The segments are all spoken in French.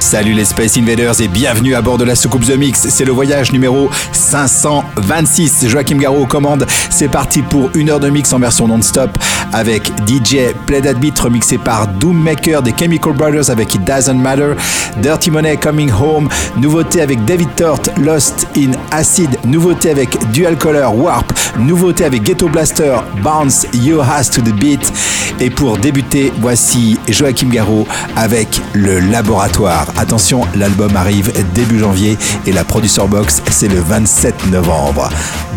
Salut les Space Invaders et bienvenue à bord de la soucoupe The Mix. C'est le voyage numéro 526. Joachim Garraud commande. C'est parti pour une heure de mix en version non-stop avec DJ Play That Beat remixé par Doom Maker des Chemical Brothers avec It Doesn't Matter. Dirty Money Coming Home. Nouveauté avec David Tort Lost in Acid. Nouveauté avec Dual Color Warp. Nouveauté avec Ghetto Blaster Bounce You Has to the Beat. Et pour débuter, voici Joachim Garraud avec le laboratoire. Attention, l'album arrive début janvier et la Producer Box, c'est le 27 novembre.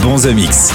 Bon The Mix.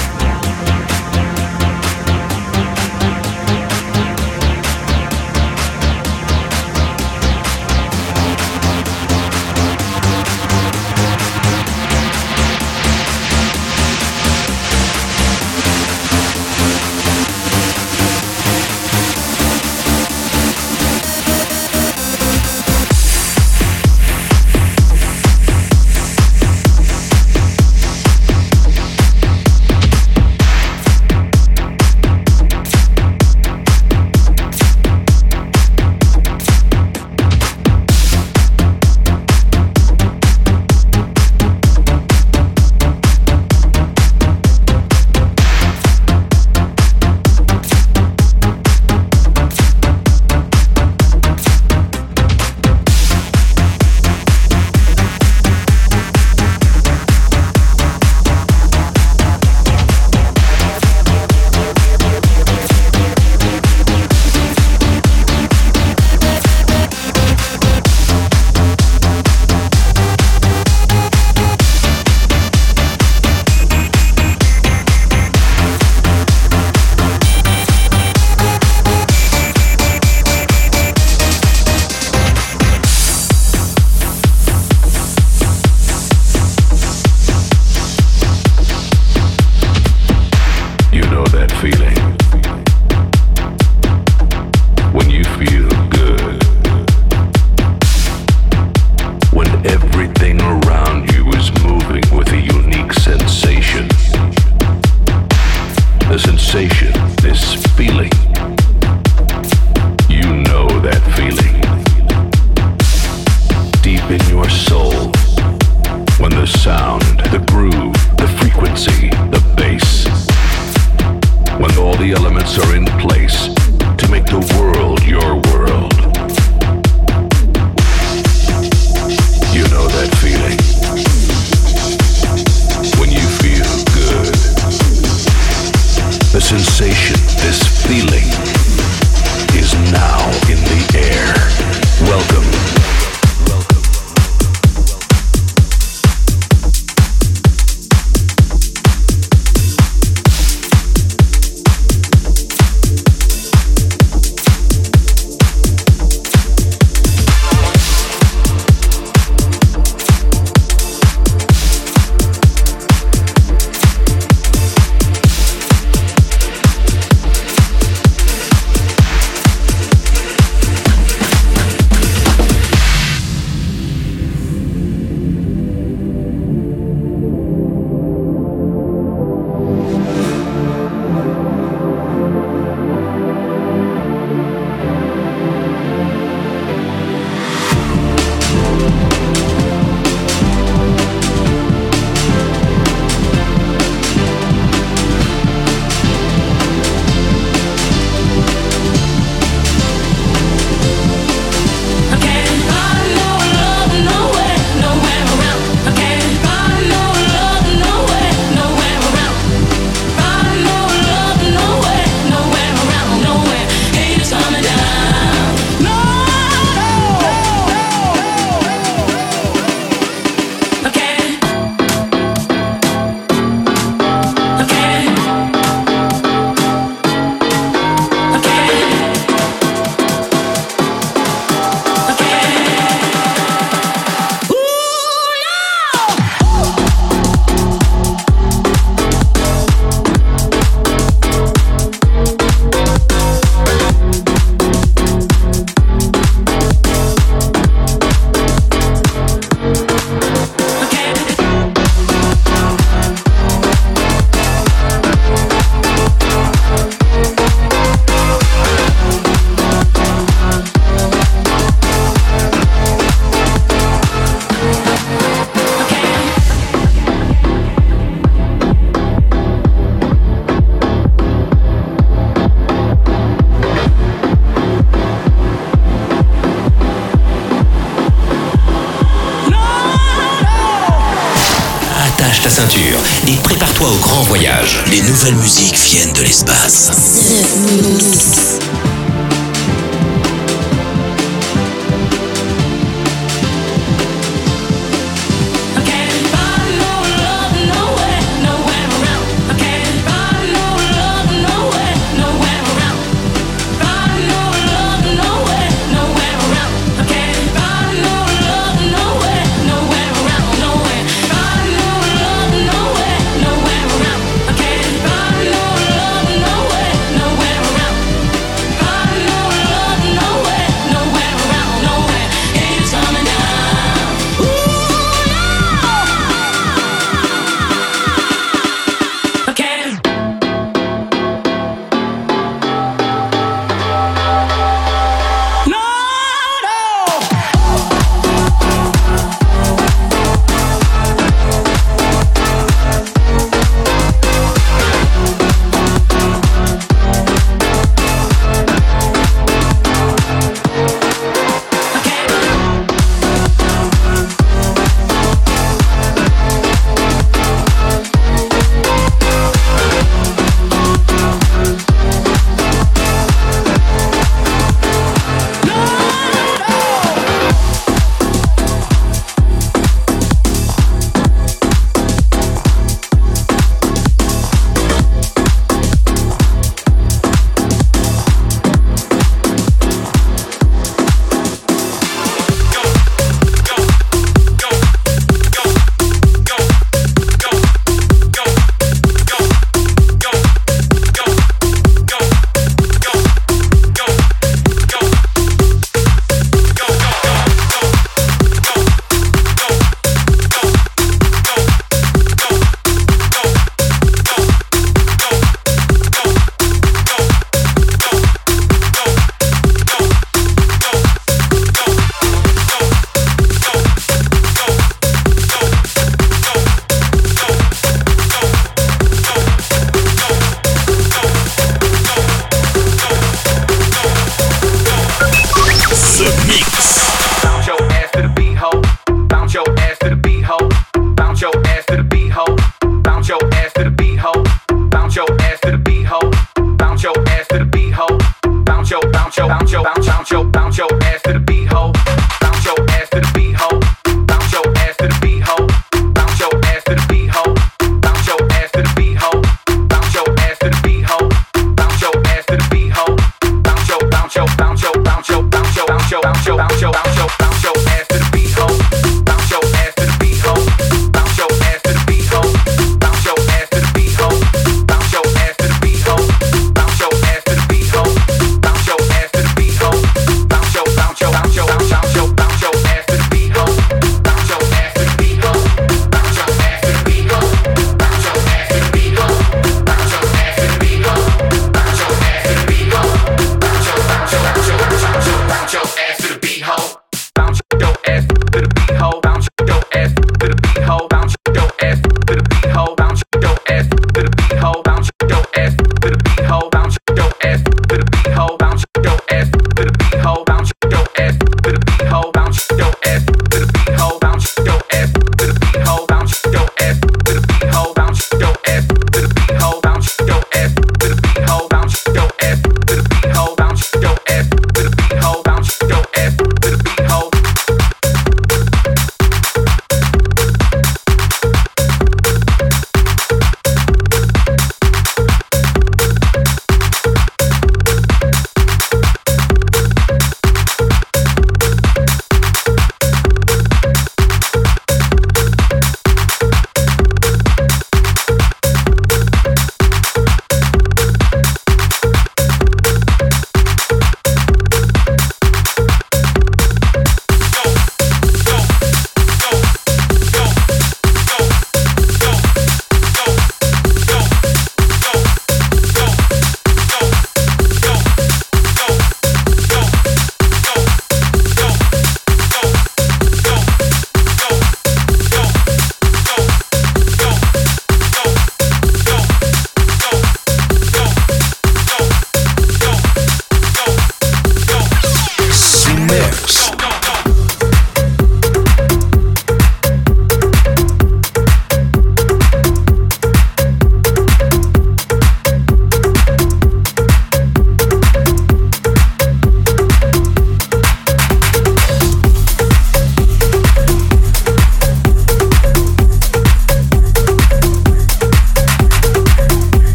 Au grand voyage. Les nouvelles musiques viennent de l'espace.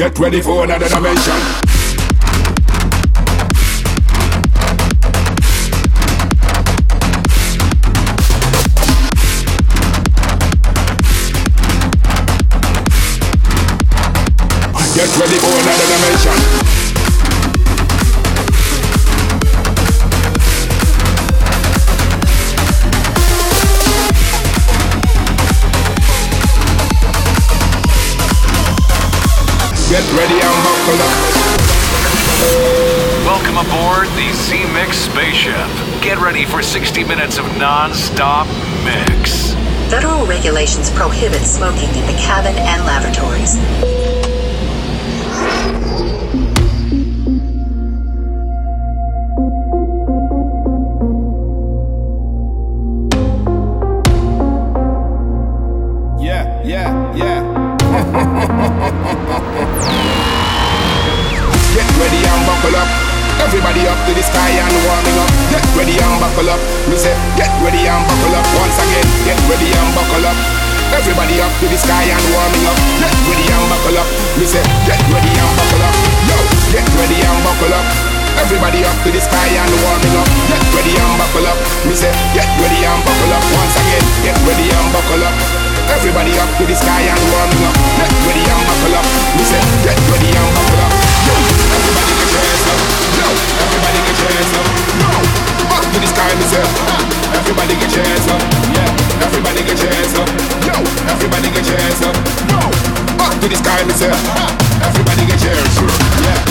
Get ready for another dimension. Get ready for another dimension. Get ready and buckle up. Welcome aboard the Z Mix spaceship. Get ready for 60 minutes of non stop mix. Federal regulations prohibit smoking in the cabin and lavatories. Everybody up to the sky and warming up. Get ready and buckle up. Me say, get ready and buckle up. Once again, get ready and buckle up. Everybody up to the sky and warming up. Get ready and buckle up. Me say, get ready and buckle up. Yo, everybody get your hands up. Yo, everybody get your hands up. Yo, up to the sky, me say. Everybody get your hands up. Yeah, everybody get your hands up. Yo, everybody get your hands up. Yo, up to the sky, me say. Everybody get your hands up. Yeah.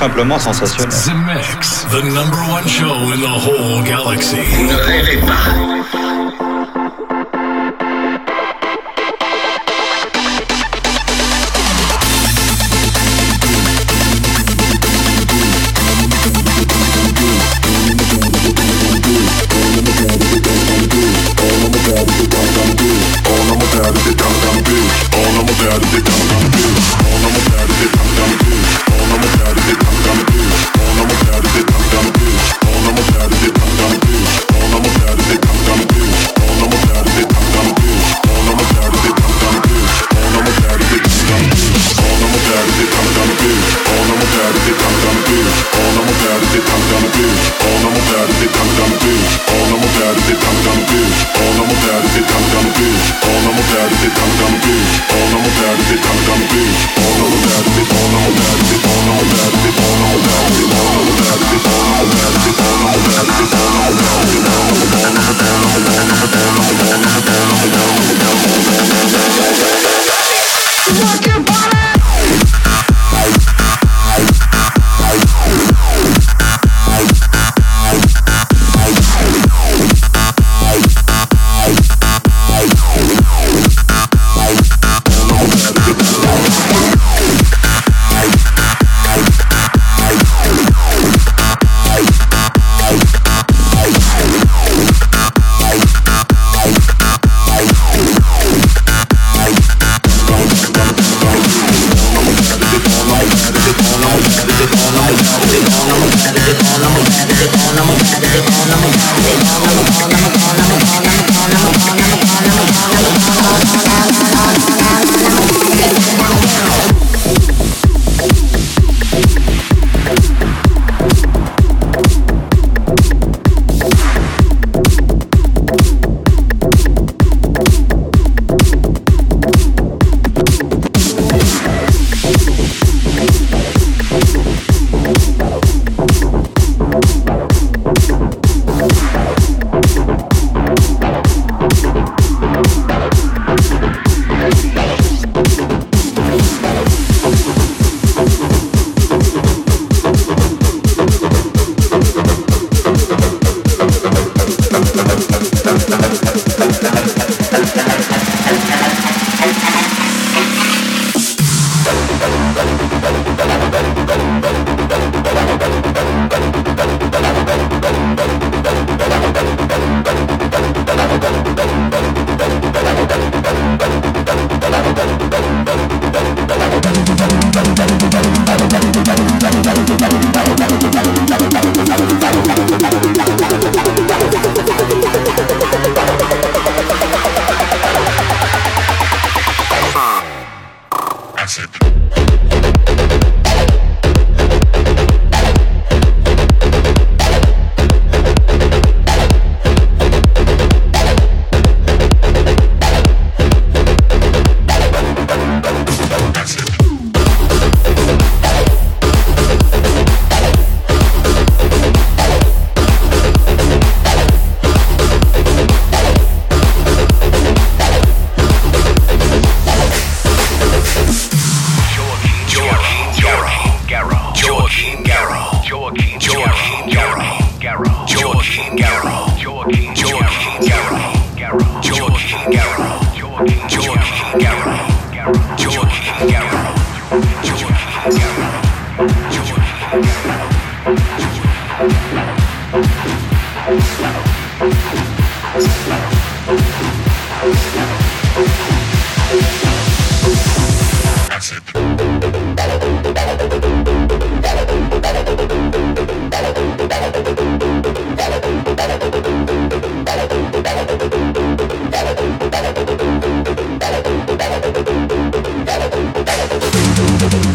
simplement sensationnel. The Mix, the number one show in the whole galaxy. Ne rêvez pas.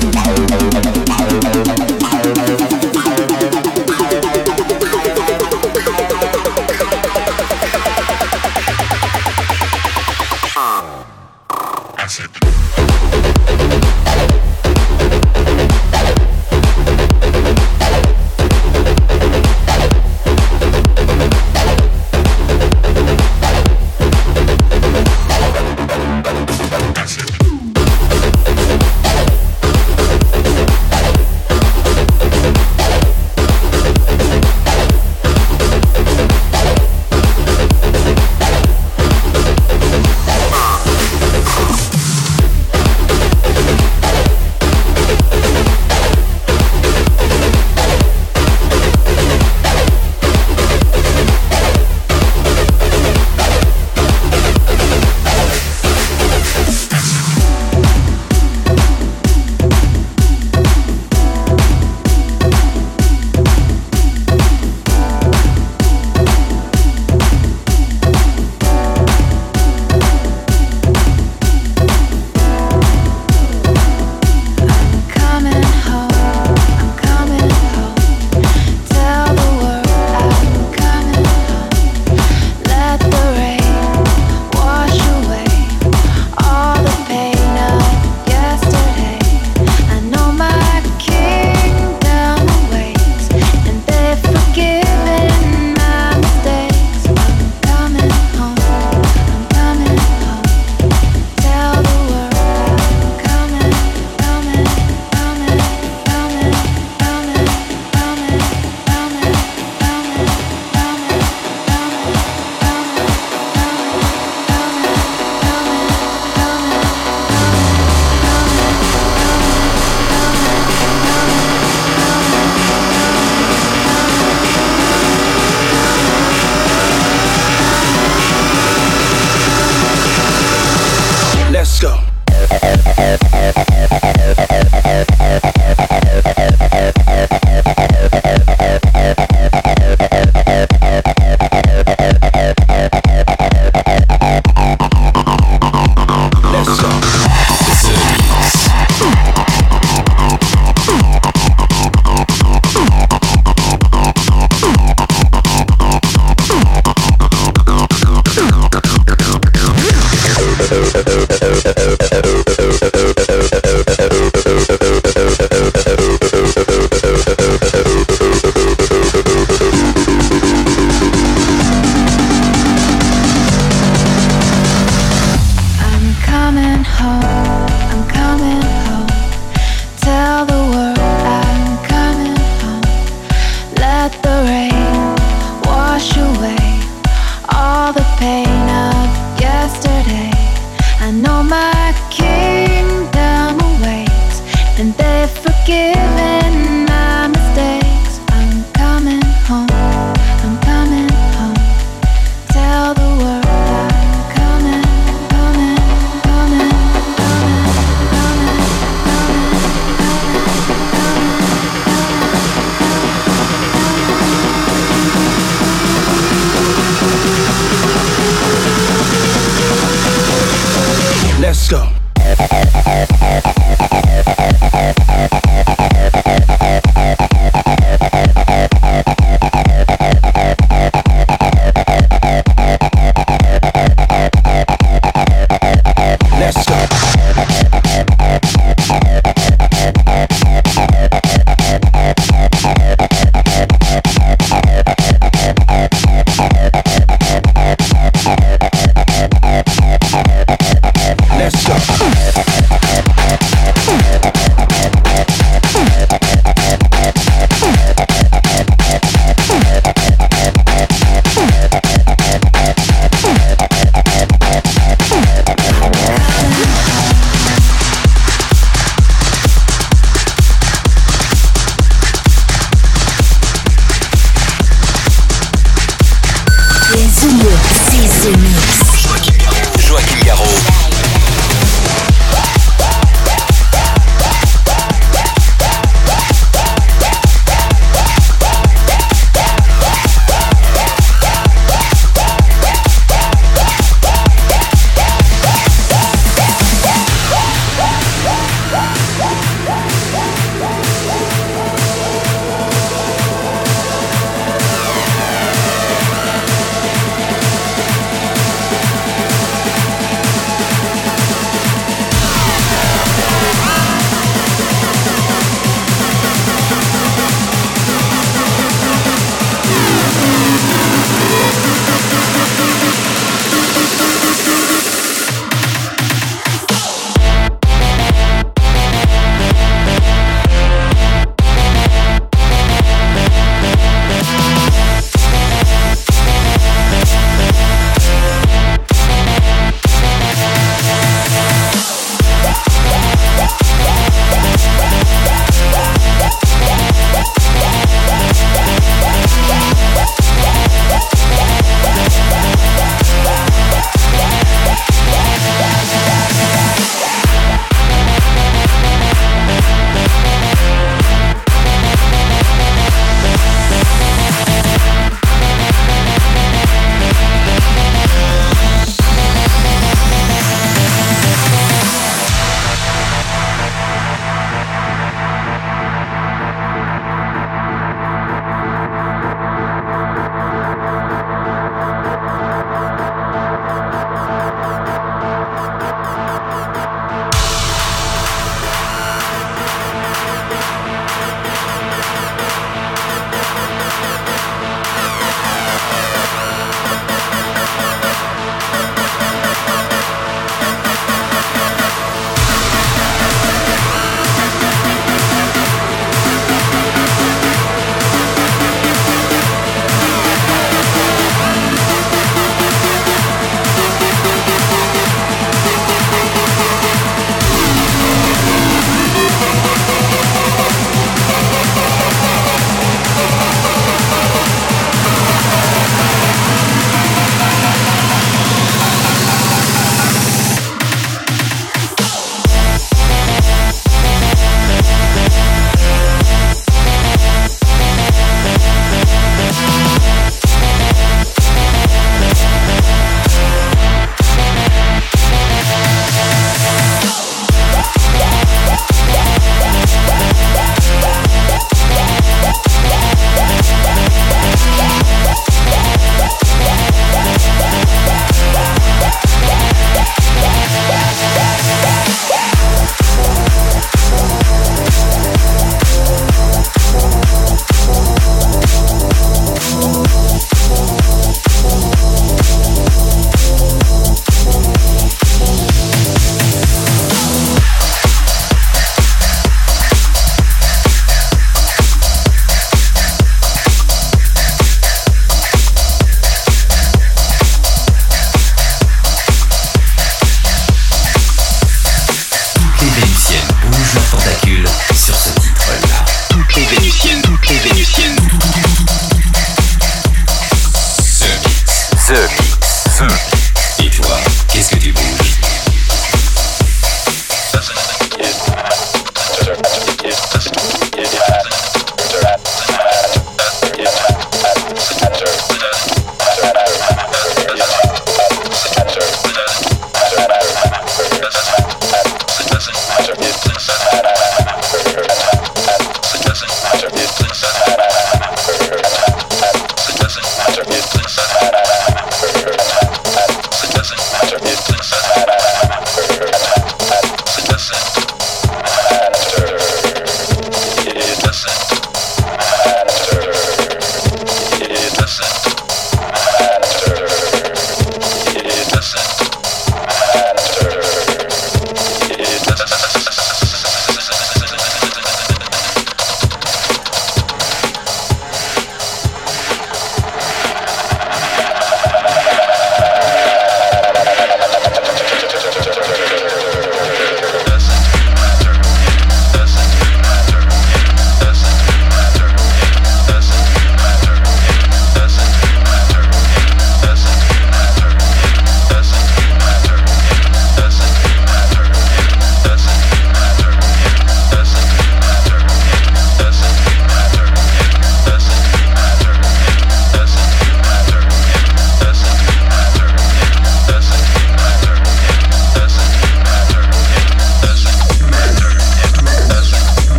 dẫn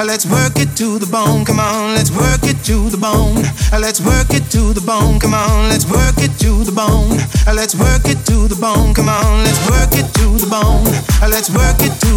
Uh, let's work it to the bone. Come on, let's work it to the bone. Uh, let's work it to the bone. Come on, let's work it to the bone. Uh, let's work it to the bone. Come on, let's work it to the bone. Let's work it to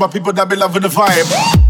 By people that be loving the vibe.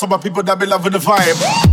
to my people that be loving the vibe.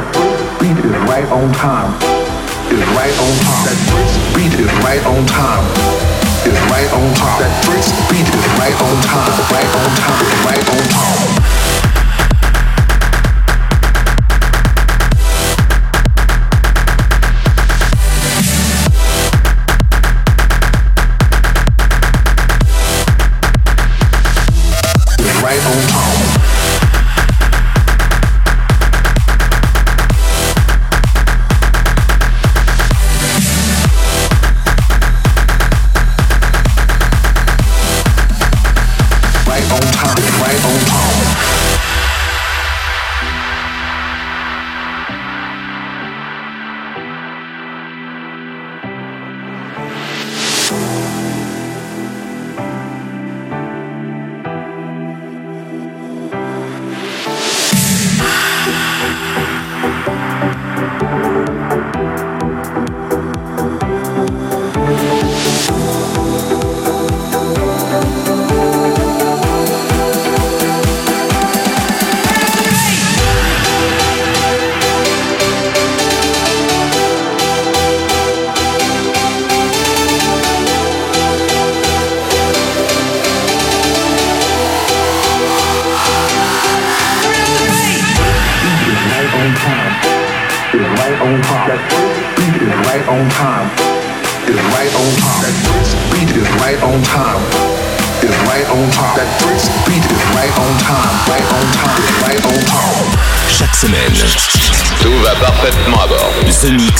First beat is right on time. Is right on time. That beat is right on time. Is right on time. That beat is right on time. Right on time. Right on time.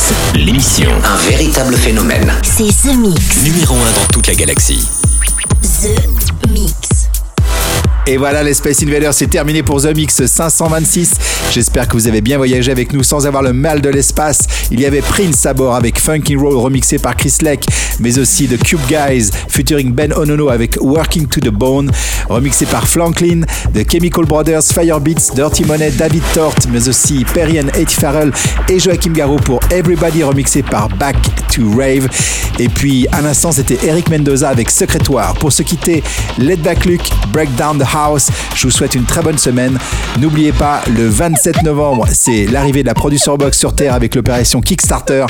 Mix, l'émission Un véritable phénomène. C'est The Mix. numéro 1 dans toute la galaxie. The Mix. Et voilà, les Space Invaders, c'est terminé pour The Mix 526. J'espère que vous avez bien voyagé avec nous sans avoir le mal de l'espace. Il y avait Prince à bord avec Funkin' Roll remixé par Chris Leck, mais aussi The Cube Guys featuring Ben Onono avec Working to the Bone, remixé par Franklin, The Chemical Brothers, Firebeats, Dirty Money, David Tort, mais aussi Perry and Eddie Farrell et Joachim Garraud pour Everybody remixé par Back to Rave. Et puis, à l'instant, c'était Eric Mendoza avec Secrétoire. Pour se quitter, Let Back Luke, Break Down the Je vous souhaite une très bonne semaine. N'oubliez pas, le 27 novembre, c'est l'arrivée de la Producer Box sur Terre avec l'opération Kickstarter.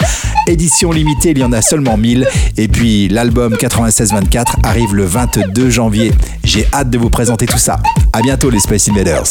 Édition limitée, il y en a seulement 1000. Et puis, l'album 96-24 arrive le 22 janvier. J'ai hâte de vous présenter tout ça. À bientôt, les Space Invaders.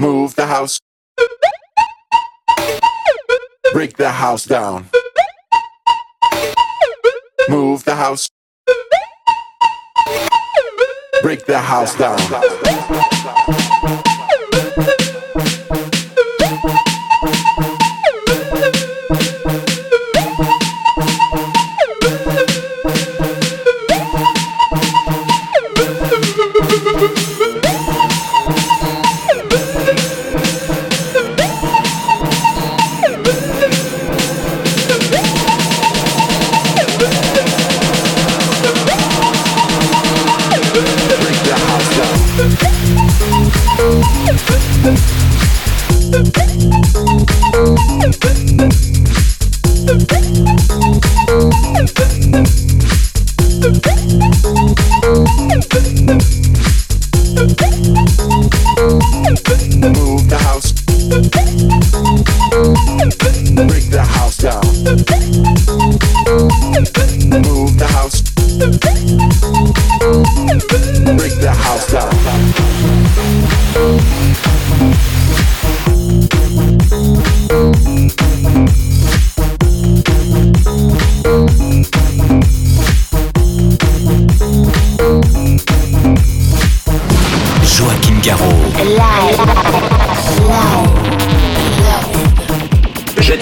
Move the house. Break the house down. Move the house. Break the house down.